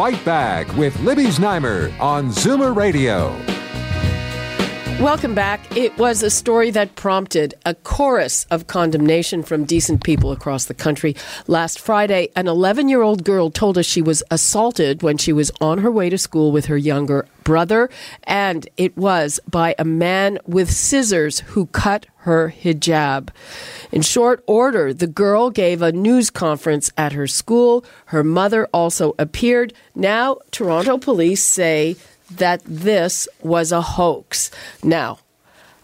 Fight Back with Libby Znaimer on Zoomer Radio. Welcome back. It was a story that prompted a chorus of condemnation from decent people across the country. Last Friday, an 11 year old girl told us she was assaulted when she was on her way to school with her younger brother, and it was by a man with scissors who cut her hijab. In short order, the girl gave a news conference at her school. Her mother also appeared. Now, Toronto police say that this was a hoax. Now,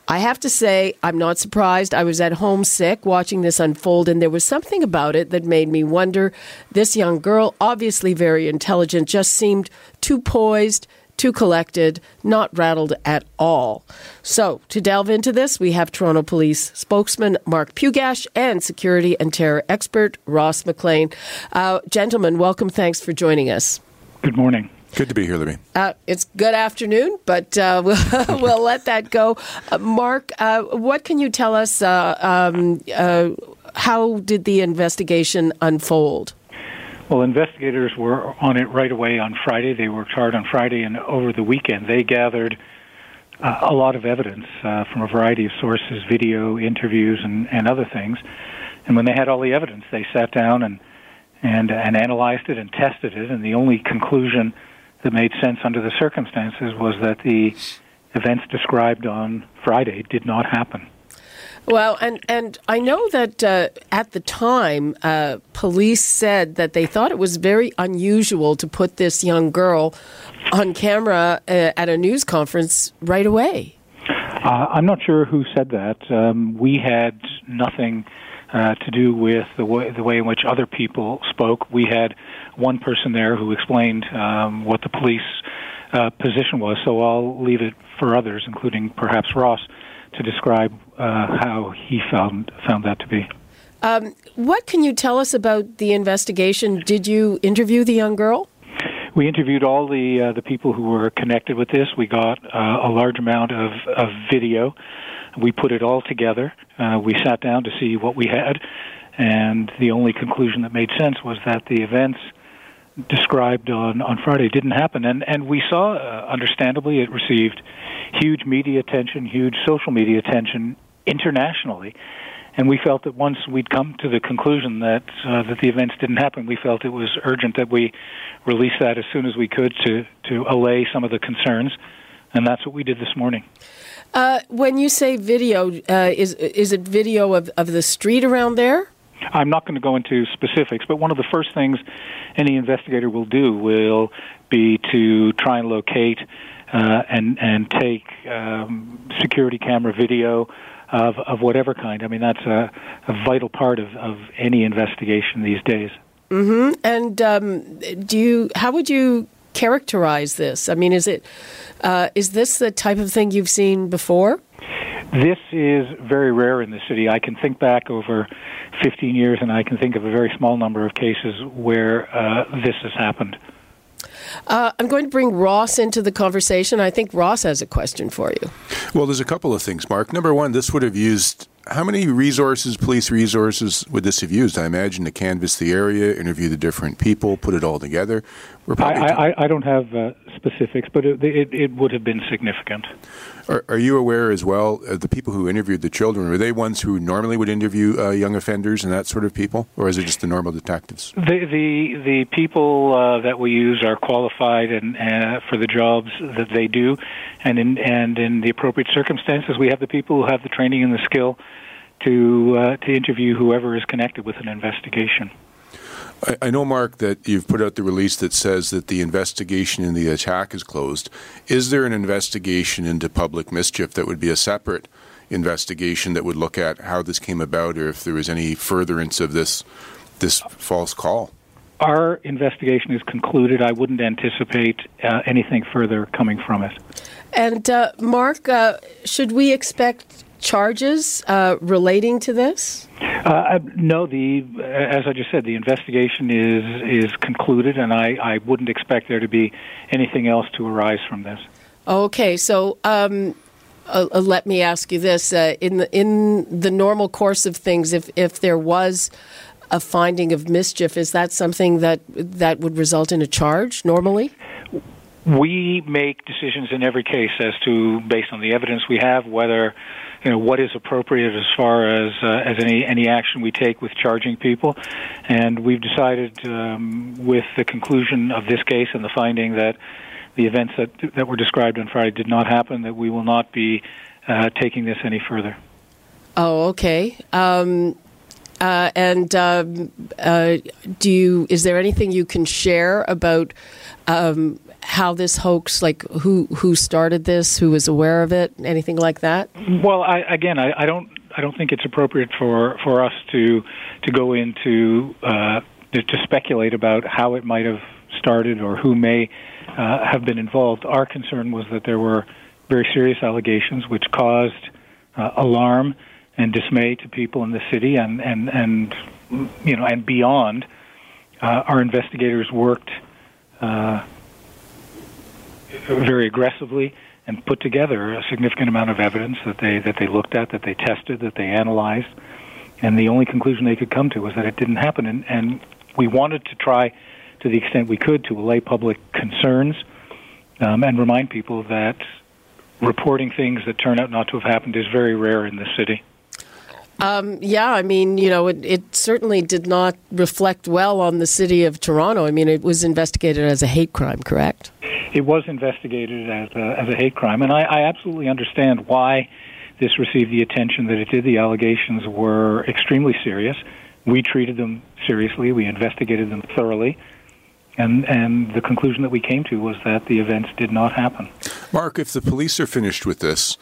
I have to say, I'm not surprised. I was at home sick watching this unfold, and there was something about it that made me wonder. This young girl, obviously very intelligent, just seemed too poised, too collected, not rattled at all. So, to delve into this, we have Toronto Police spokesman Mark Pugash and security and terror expert Ross McLean. Uh, gentlemen, welcome. Thanks for joining us. Good morning. Good to be here, Libby. Uh, it's good afternoon, but uh, we'll, we'll, let that go. Uh, Mark, uh, what can you tell us? Uh, um, uh, how did the investigation unfold? Well, investigators were on it right away on Friday. They worked hard on Friday and over the weekend. They gathered a lot of evidence from a variety of sources, video, interviews, and, and other things. And when they had all the evidence, they sat down and and and analyzed it and tested it. And the only conclusion that made sense under the circumstances was that the events described on Friday did not happen. Well, and, and I know that uh, at the time, uh, police said that they thought it was very unusual to put this young girl on camera uh, at a news conference right away. Uh, I'm not sure who said that. Um, we had nothing uh, to do with the way, the way in which other people spoke. We had one person there who explained um, what the police uh, position was, so I'll leave it for others, including perhaps Ross, to describe uh, how he found found that to be. Um, what can you tell us about the investigation? Did you interview the young girl? We interviewed all the uh, the people who were connected with this. We got uh, a large amount of, of video. We put it all together. Uh, we sat down to see what we had, and the only conclusion that made sense was that the events described on on Friday didn't happen, and and we saw, uh, understandably, it received huge media attention, huge social media attention internationally, and we felt that once we'd come to the conclusion that uh, that the events didn't happen, we felt it was urgent that we release that as soon as we could to to allay some of the concerns, and that's what we did this morning. Uh, when you say video, uh, is is it video of, of the street around there? I'm not going to go into specifics, but one of the first things any investigator will do will be to try and locate uh, and and take um, security camera video of of whatever kind. I mean, that's a, a vital part of, of any investigation these days. Mm-hmm. And um, do you? How would you characterize this? I mean, is it uh, is this the type of thing you've seen before? This is very rare in the city. I can think back over 15 years, and I can think of a very small number of cases where uh, this has happened. Uh, I'm going to bring Ross into the conversation. I think Ross has a question for you. Well, there's a couple of things, Mark. Number one, this would have used how many resources, police resources, would this have used? I imagine to canvass the area, interview the different people, put it all together. I, I, I, don't have uh, specifics, but it, it, it, would have been significant. Are, are you aware as well of the people who interviewed the children? Were they ones who normally would interview uh, young offenders and that sort of people, or is it just the normal detectives? The the, the people uh, that we use are qualified and uh, for the jobs that they do, and in and in the appropriate circumstances, we have the people who have the training and the skill to uh, to interview whoever is connected with an investigation. I, I know, Mark, that you've put out the release that says that the investigation in the attack is closed. Is there an investigation into public mischief that would be a separate investigation that would look at how this came about, or if there was any furtherance of this this false call? Our investigation is concluded. I wouldn't anticipate uh, anything further coming from it. And uh, Mark, uh, should we expect charges uh, relating to this? Uh, no, the as I just said, the investigation is is concluded, and I, I wouldn't expect there to be anything else to arise from this. Okay, so um, uh, uh let me ask you this: uh, in the in the normal course of things, if if there was a finding of mischief, is that something that that would result in a charge normally? We make decisions in every case as to, based on the evidence we have, whether you know what is appropriate as far as uh, as any any action we take with charging people, and we've decided um, with the conclusion of this case and the finding that the events that that were described on Friday did not happen, that we will not be uh, taking this any further. Oh, okay. Um, uh, and um, uh, do you? Is there anything you can share about um, how this hoax, like who who started this, who was aware of it, anything like that? Well, I, again, I, I don't I don't think it's appropriate for, for us to to go into uh, to, to speculate about how it might have started or who may uh, have been involved. Our concern was that there were very serious allegations which caused uh, alarm and dismay to people in the city and and and you know and beyond. Uh, our investigators worked uh, very aggressively and put together a significant amount of evidence that they that they looked at, that they tested, that they analyzed, and the only conclusion they could come to was that it didn't happen. And, and we wanted to try, to the extent we could, to allay public concerns um, and remind people that reporting things that turn out not to have happened is very rare in the city. Um, yeah, I mean, you know, it, it, certainly did not reflect well on the city of Toronto. I mean, it was investigated as a hate crime, correct? It was investigated as a, as a hate crime, and I, I absolutely understand why this received the attention that it did. The allegations were extremely serious. We treated them seriously. We investigated them thoroughly and and the conclusion that we came to was that the events did not happen. Mark, if the police are finished with this,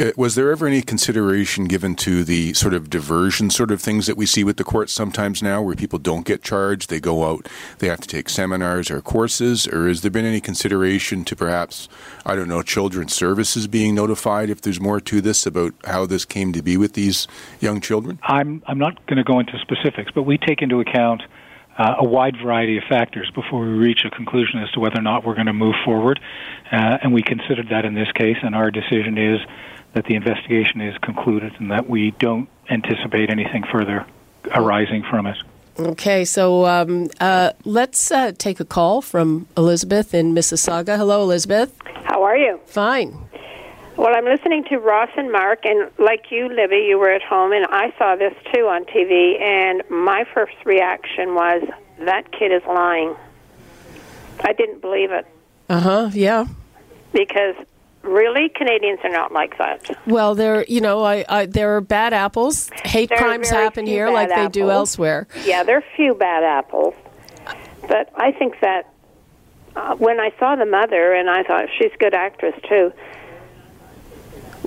uh, was there ever any consideration given to the sort of diversion sort of things that we see with the courts sometimes now, where people don't get charged, they go out, they have to take seminars or courses, or has there been any consideration to perhaps, I don't know, children's services being notified if there's more to this about how this came to be with these young children? I'm I'm not going to go into specifics, but we take into account uh, a wide variety of factors before we reach a conclusion as to whether or not we're going to move forward. Uh, and we considered that in this case, and our decision is that the investigation is concluded and that we don't anticipate anything further arising from it. Okay, so um, uh, let's uh, take a call from Elizabeth in Mississauga. Hello, Elizabeth. How are you? Fine. Well, I'm listening to Ross and Mark, and like you, Libby, you were at home, and I saw this too on TV, and my first reaction was, that kid is lying. I didn't believe it. Uh huh, yeah. Because really, Canadians are not like that. Well, there, you know, I, I there are bad apples. Hate there crimes happen here like apples. they do elsewhere. Yeah, there are few bad apples. But I think that uh, when I saw the mother, and I thought she's a good actress too,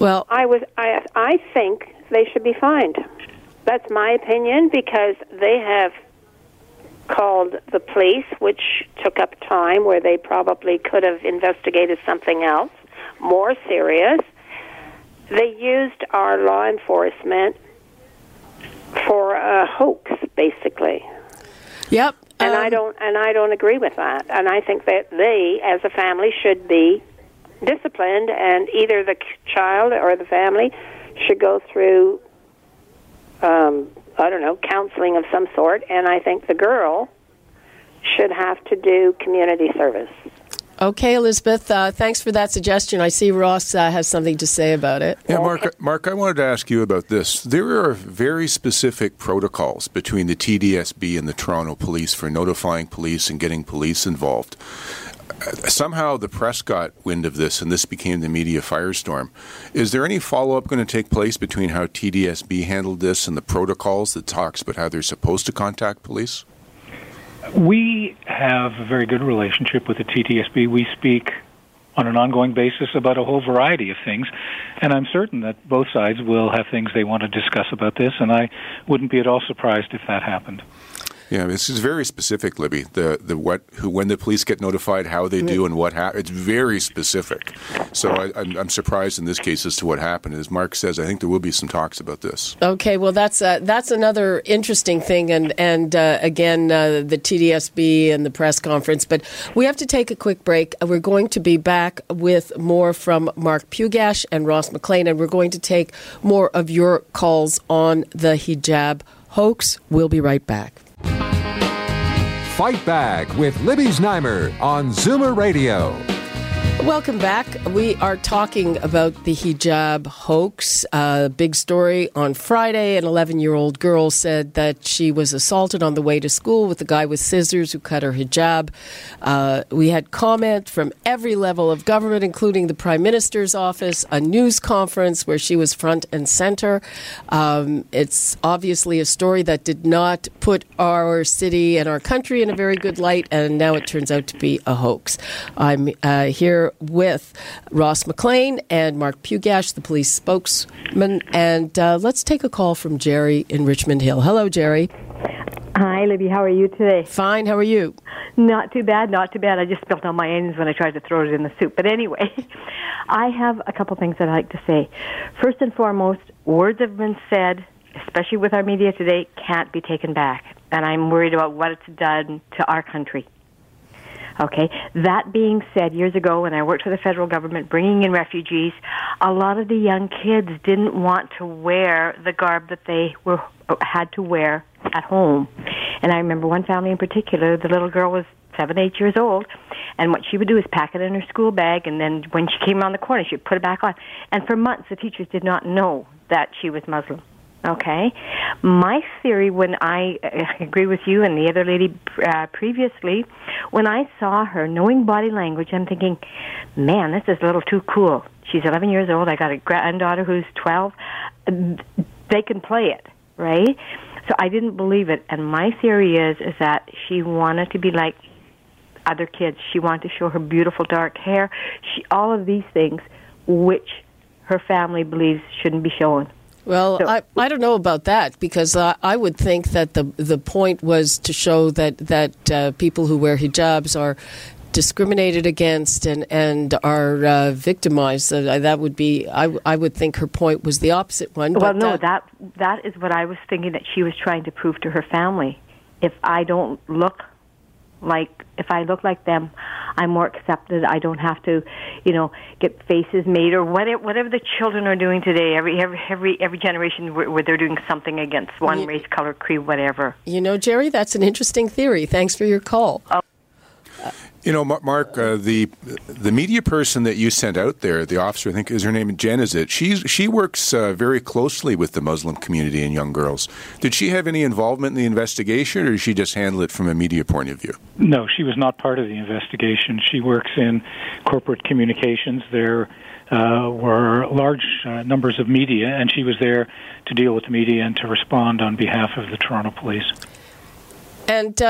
well, I was I I think they should be fined. That's my opinion because they have called the police, which took up time where they probably could have investigated something else more serious. They used our law enforcement for a hoax, basically. Yep. And um, I don't and I don't agree with that. And I think that they, as a family, should be disciplined, and either the child or the family should go through, um, I don't know, counseling of some sort. And I think the girl should have to do community service. Okay, Elizabeth, uh, thanks for that suggestion. I see Ross uh, has something to say about it. Yeah, Mark, Mark, I wanted to ask you about this. There are very specific protocols between the TDSB and the Toronto Police for notifying police and getting police involved somehow the press got wind of this and this became the media firestorm. Is there any follow up going to take place between how TDSB handled this and the protocols that talks about how they're supposed to contact police? We have a very good relationship with the TDSB. We speak on an ongoing basis about a whole variety of things, and I'm certain that both sides will have things they want to discuss about this, and I wouldn't be at all surprised if that happened. Yeah, this is very specific, Libby. The the what who when the police get notified, how they do, and what happens. It's very specific. So I, I'm, I'm surprised in this case as to what happened. As Mark says, I think there will be some talks about this. Okay, well that's uh, that's another interesting thing, and and uh, again uh, the TDSB and the press conference. But we have to take a quick break. We're going to be back with more from Mark Pugash and Ross McLean, and we're going to take more of your calls on the hijab hoax. We'll be right back. Fight Back with Libby Znaimer on Zoomer Radio. Welcome back. We are talking about the hijab hoax. Uh, big story on Friday. An 11 year old girl said that she was assaulted on the way to school with a guy with scissors who cut her hijab. Uh, we had comment from every level of government, including the Prime Minister's office, a news conference where she was front and center. Um, it's obviously a story that did not put our city and our country in a very good light, and now it turns out to be a hoax. I'm uh, here with Ross McLean and Mark Pugash, the police spokesman. And uh, let's take a call from Jerry in Richmond Hill. Hello, Jerry. Hi, Libby. How are you today? Fine. How are you? Not too bad. Not too bad. I just spilled on my ends when I tried to throw it in the soup. But anyway, I have a couple things that I'd like to say. First and foremost, words have been said, especially with our media today, can't be taken back. And I'm worried about what it's done to our country. Okay. That being said, years ago when I worked for the federal government bringing in refugees, a lot of the young kids didn't want to wear the garb that they were had to wear at home. And I remember one family in particular, the little girl was seven, eight years old, and what she would do is pack it in her school bag, and then when she came around the corner, she'd put it back on. And for months, the teachers did not know that she was Muslim. Okay. My theory, when I uh, agree with you and the other lady uh, previously, when I saw her knowing body language, I'm thinking, man, this is a little too cool. She's 11 years old. I got a granddaughter who's 12. They can play it, right? So I didn't believe it. And my theory is is that she wanted to be like other kids. She wanted to show her beautiful dark hair. She all of these things, which her family believes shouldn't be shown. Well, so, I, I don't know about that because uh, I would think that the the point was to show that that uh, people who wear hijabs are discriminated against and and are uh, victimized. Uh, that would be I, I would think her point was the opposite one. Well, no, that that is what I was thinking that she was trying to prove to her family. If I don't look like if I look like them, I'm more accepted. I don't have to, you know, get faces made or whatever whatever the children are doing today. Every every every every generation where, where they're doing something against one you, race, color, creed, whatever. You know, Jerry, that's an interesting theory. Thanks for your call. Oh. You know, Mark, uh, the the media person that you sent out there, the officer, I think is her name, Jen, is it? She's she works uh, very closely with the Muslim community and young girls. Did she have any involvement in the investigation, or did she just handle it from a media point of view? No, she was not part of the investigation. She works in corporate communications. There uh, were large uh, numbers of media, and she was there to deal with the media and to respond on behalf of the Toronto Police. And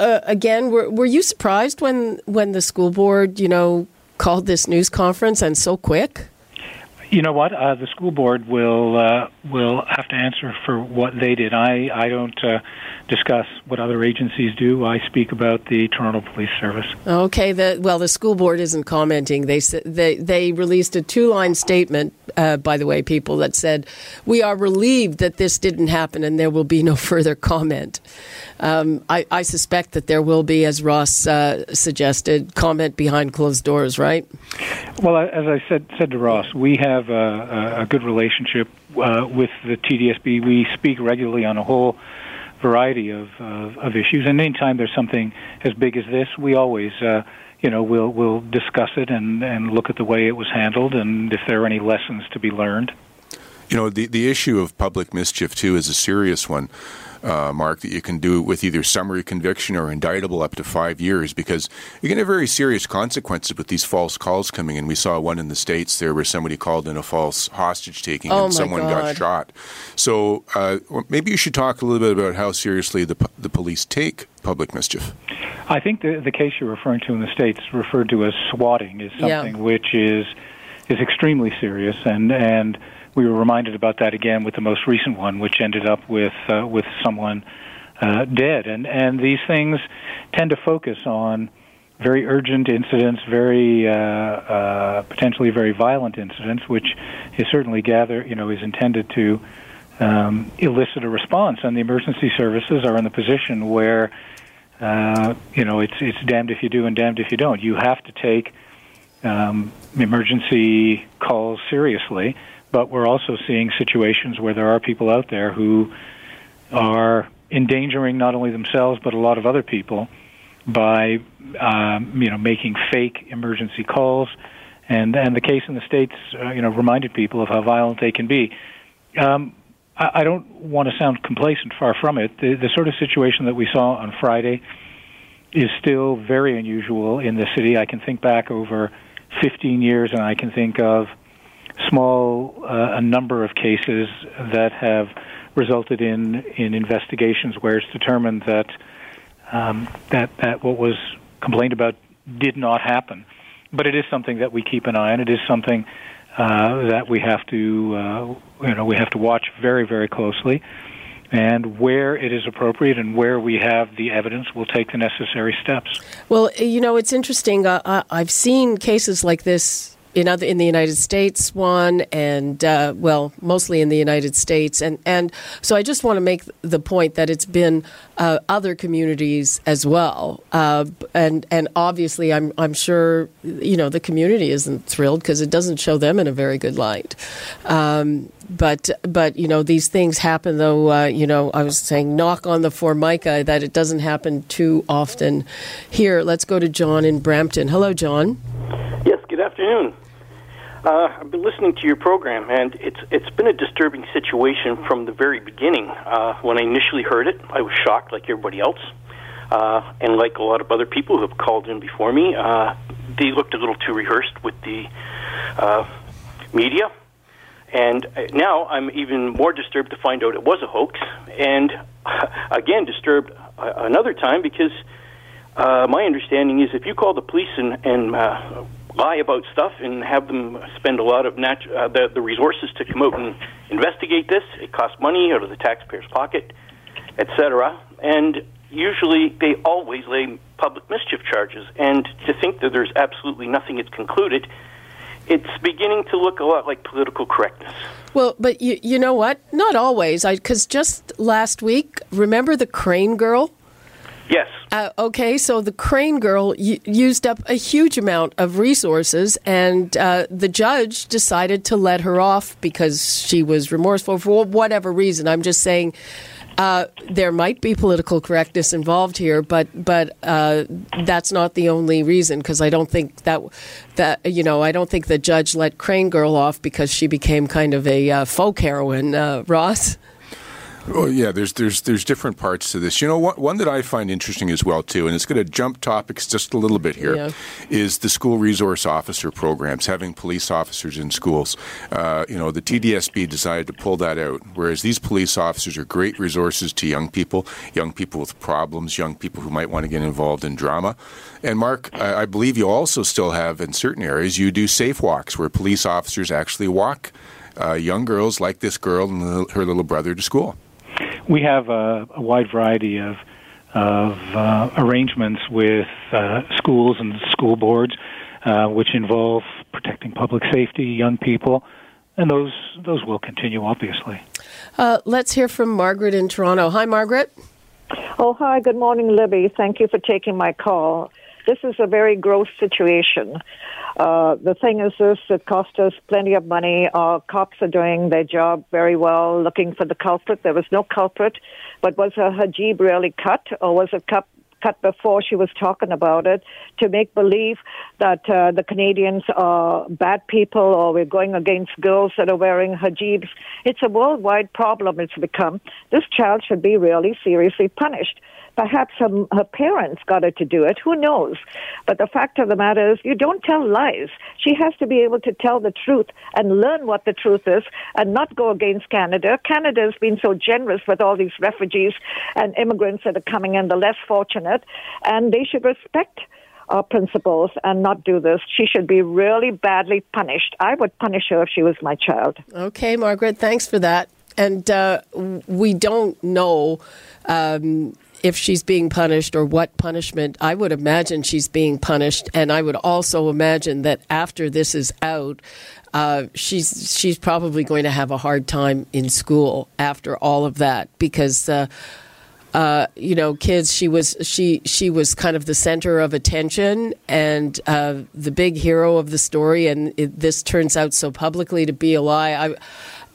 uh, again, were, were you surprised when when the school board, you know, called this news conference and so quick? You know what? Uh, the school board will uh, will have to answer for what they did. I I don't uh, discuss what other agencies do. I speak about the Toronto Police Service. Okay. The, well, the school board isn't commenting. They they they released a two line statement. Uh, by the way, people that said we are relieved that this didn't happen and there will be no further comment. Um, I, I, suspect that there will be, as Ross uh, suggested, comment behind closed doors, right? Well, as I said said to Ross, we have a, a good relationship uh, with the TDSB. We speak regularly on a whole variety of, of, of issues, and anytime there's something as big as this, we always. Uh, you know, we'll we'll discuss it and, and look at the way it was handled, and if there are any lessons to be learned. You know, the the issue of public mischief too is a serious one uh, Mark, that you can do with either summary conviction or indictable up to five years because you can have very serious consequences with these false calls coming in. We saw one in the States there where somebody called in a false hostage taking oh and someone God. got shot. So uh, maybe you should talk a little bit about how seriously the, the police take public mischief. I think the, the case you're referring to in the States, referred to as swatting, is something yeah. which is is extremely serious and and we were reminded about that again with the most recent one, which ended up with uh, with someone uh, dead. And and these things tend to focus on very urgent incidents, very uh, uh, potentially very violent incidents, which is certainly gather you know is intended to um, elicit a response. And the emergency services are in the position where uh, you know it's it's damned if you do and damned if you don't. You have to take um, emergency calls seriously, but we're also seeing situations where there are people out there who are endangering not only themselves but a lot of other people by um, you know making fake emergency calls, and and the case in the states uh, you know reminded people of how violent they can be. Um, I, I don't want to sound complacent, far from it. The, the sort of situation that we saw on Friday is still very unusual in the city. I can think back over 15 years, and I can think of small uh, a number of cases that have resulted in in investigations where it's determined that um, that that what was complained about did not happen. But it is something that we keep an eye on. It is something uh, that we have to uh, you know we have to watch very very closely. And where it is appropriate and where we have the evidence, we'll take the necessary steps. Well, you know, it's interesting. Uh, I've seen cases like this in other in the United States one and uh, well mostly in the United States. And and so I just want to make the point that it's been uh, other communities as well. Uh, and and obviously I'm I'm sure you know the community isn't thrilled because it doesn't show them in a very good light. Um, but but you know these things happen though uh, you know I was saying knock on the formica that it doesn't happen too often here. Let's go to John in Brampton. Hello John. Yes, good afternoon. Uh, I've been listening to your program, and it's it's been a disturbing situation from the very beginning. Uh, when I initially heard it, I was shocked, like everybody else, uh, and like a lot of other people who have called in before me. Uh, they looked a little too rehearsed with the uh, media, and uh, now I'm even more disturbed to find out it was a hoax, and again disturbed uh, another time because uh, my understanding is if you call the police and, and uh, lie about stuff and have them spend a lot of nat- uh, the, the resources to come out and investigate this, it costs money out of the taxpayer's pocket, etc. And usually they always lay public mischief charges. And to think that there's absolutely nothing it's concluded, it's beginning to look a lot like political correctness. Well, but you, you know what? Not always. Because just last week, remember the crane girl? Yes. Uh, okay, so the crane girl y- used up a huge amount of resources, and uh, the judge decided to let her off because she was remorseful for whatever reason. I'm just saying. Uh, there might be political correctness involved here, but but uh, that's not the only reason because I don't think that that you know I don't think the judge let Crane Girl off because she became kind of a uh, folk heroine, uh, Ross. Oh yeah, there's there's there's different parts to this. You know, one, one that I find interesting as well too, and it's going to jump topics just a little bit here, Yeah. is the school resource officer programs, having police officers in schools. Uh, you know, the TDSB decided to pull that out, whereas these police officers are great resources to young people, young people with problems, young people who might want to get involved in drama. And Mark, I, I believe you also still have in certain areas you do safe walks where police officers actually walk uh, young girls like this girl and her little brother to school. We have a, a wide variety of of uh, arrangements with uh, schools and school boards, uh, which involve protecting public safety, young people, and those those will continue, obviously. Uh, let's hear from Margaret in Toronto. Hi, Margaret. Oh, hi. Good morning, Libby. Thank you for taking my call. This is a very gross situation. Uh, the thing is this, it cost us plenty of money. Our cops are doing their job very well, looking for the culprit. There was no culprit, but was her hijab really cut, or was it cut cut before she was talking about it to make believe that uh, the Canadians are bad people or we're going against girls that are wearing hijabs. It's a worldwide problem it's become. This child should be really seriously punished. Perhaps her, her parents got her to do it. Who knows? But the fact of the matter is, you don't tell lies. She has to be able to tell the truth and learn what the truth is and not go against Canada. Canada has been so generous with all these refugees and immigrants that are coming in, the less fortunate, and they should respect our principles and not do this. She should be really badly punished. I would punish her if she was my child. Okay, Margaret, thanks for that. and uh, we don't know um, if she's being punished or what punishment. I would imagine she's being punished, and I would also imagine that after this is out, uh, she's she's probably going to have a hard time in school after all of that because. Uh, uh, you know, kids. She was she she was kind of the center of attention and uh, the big hero of the story. And it, this turns out so publicly to be a lie.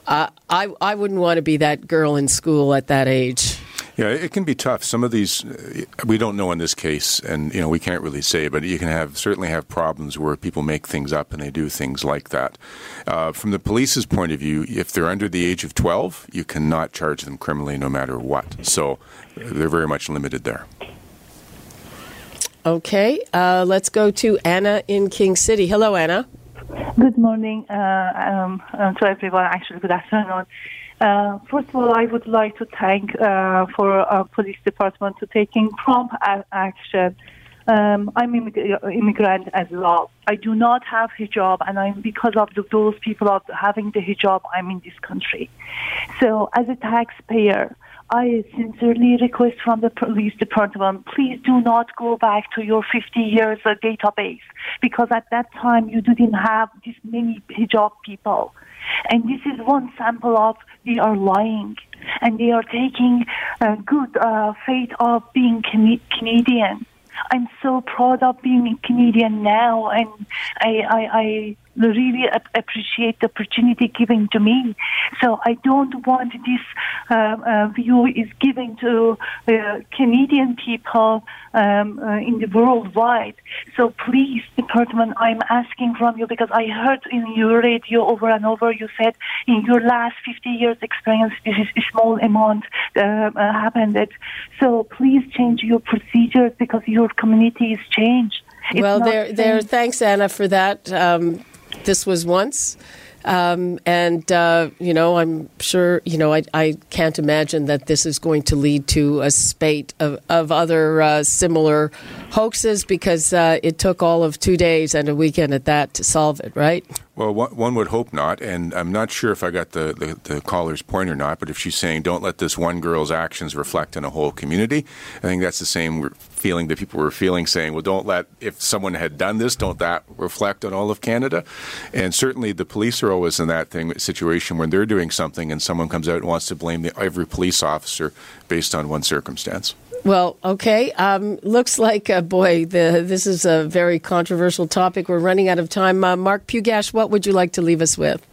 I, I I wouldn't want to be that girl in school at that age. Yeah, it can be tough. Some of these uh, we don't know in this case, and you know we can't really say. But you can have certainly have problems where people make things up and they do things like that. Uh, from the police's point of view, if they're under the age of twelve, you cannot charge them criminally no matter what. So they're very much limited there. Okay, uh, let's go to Anna in King City. Hello, Anna. Good morning uh, um, uh, to everyone. Actually, good afternoon. Uh, first of all, I would like to thank uh, for our police department to taking prompt action. Um, I'm immig- immigrant as well. I do not have hijab, and I'm because of the, those people of having the hijab, I'm in this country. So, as a taxpayer, I sincerely request from the police department, please do not go back to your 50 years database because at that time you didn't have this many hijab people. And this is one sample of they are lying and they are taking a good uh, faith of being Can- Canadian. I'm so proud of being Canadian now, and I, I, I really appreciate the opportunity given to me. So I don't want this uh, uh, view is given to uh, Canadian people um, uh, in the worldwide. So please, department, I'm asking from you because I heard in your radio over and over you said in your last 50 years experience this is a small amount uh, uh, happened. So please change your procedures because your community is changed. It's well, there, there. Thanks, Anna, for that. Um, this was once. Um, and, uh, you know, I'm sure, you know, I, I, can't imagine that this is going to lead to a spate of, of other uh, similar hoaxes because uh, it took all of two days and a weekend at that to solve it, right? Well, one would hope not, and I'm not sure if I got the, the, the, caller's point or not, but if she's saying don't let this one girl's actions reflect in a whole community, I think that's the same feeling that people were feeling saying, well, don't let, if someone had done this, don't that reflect on all of Canada? And certainly the police are always in that thing situation when they're doing something and someone comes out and wants to blame the, every police officer based on one circumstance. Well, okay. Um, looks like, uh, boy, the, this is a very controversial topic. We're running out of time. Uh, Mark Pugash, what would you like to leave us with?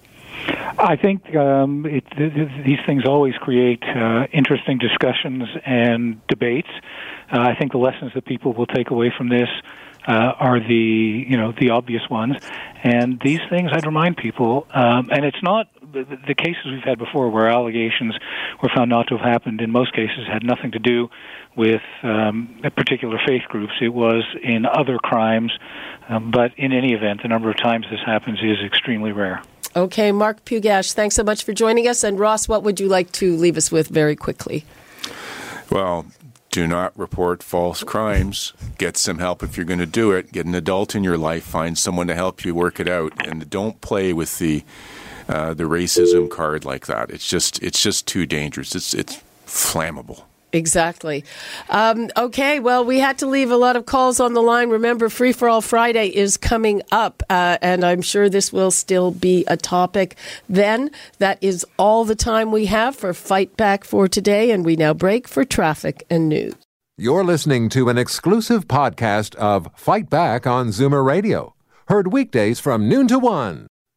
I think um, it, th- th- these things always create uh, interesting discussions and debates. Uh, I think the lessons that people will take away from this uh, are the you know the obvious ones, and these things I'd remind people. Um, and it's not the, the cases we've had before where allegations were found not to have happened. In most cases, had nothing to do with um, particular faith groups. It was in other crimes. Um, but in any event, the number of times this happens is extremely rare. Okay, Mark Pugash, thanks so much for joining us. And Ross, what would you like to leave us with very quickly? Well, do not report false crimes. Get some help if you're going to do it. Get an adult in your life. Find someone to help you work it out, and don't play with the uh, the racism card like that. It's just it's just too dangerous. It's it's flammable. Exactly. Um, okay, well, we had to leave a lot of calls on the line. Remember, Free for All Friday is coming up, uh, and I'm sure this will still be a topic then. That is all the time we have for Fight Back for today, and we now break for traffic and news. You're listening to an exclusive podcast of Fight Back on Zoomer Radio, heard weekdays from noon to one.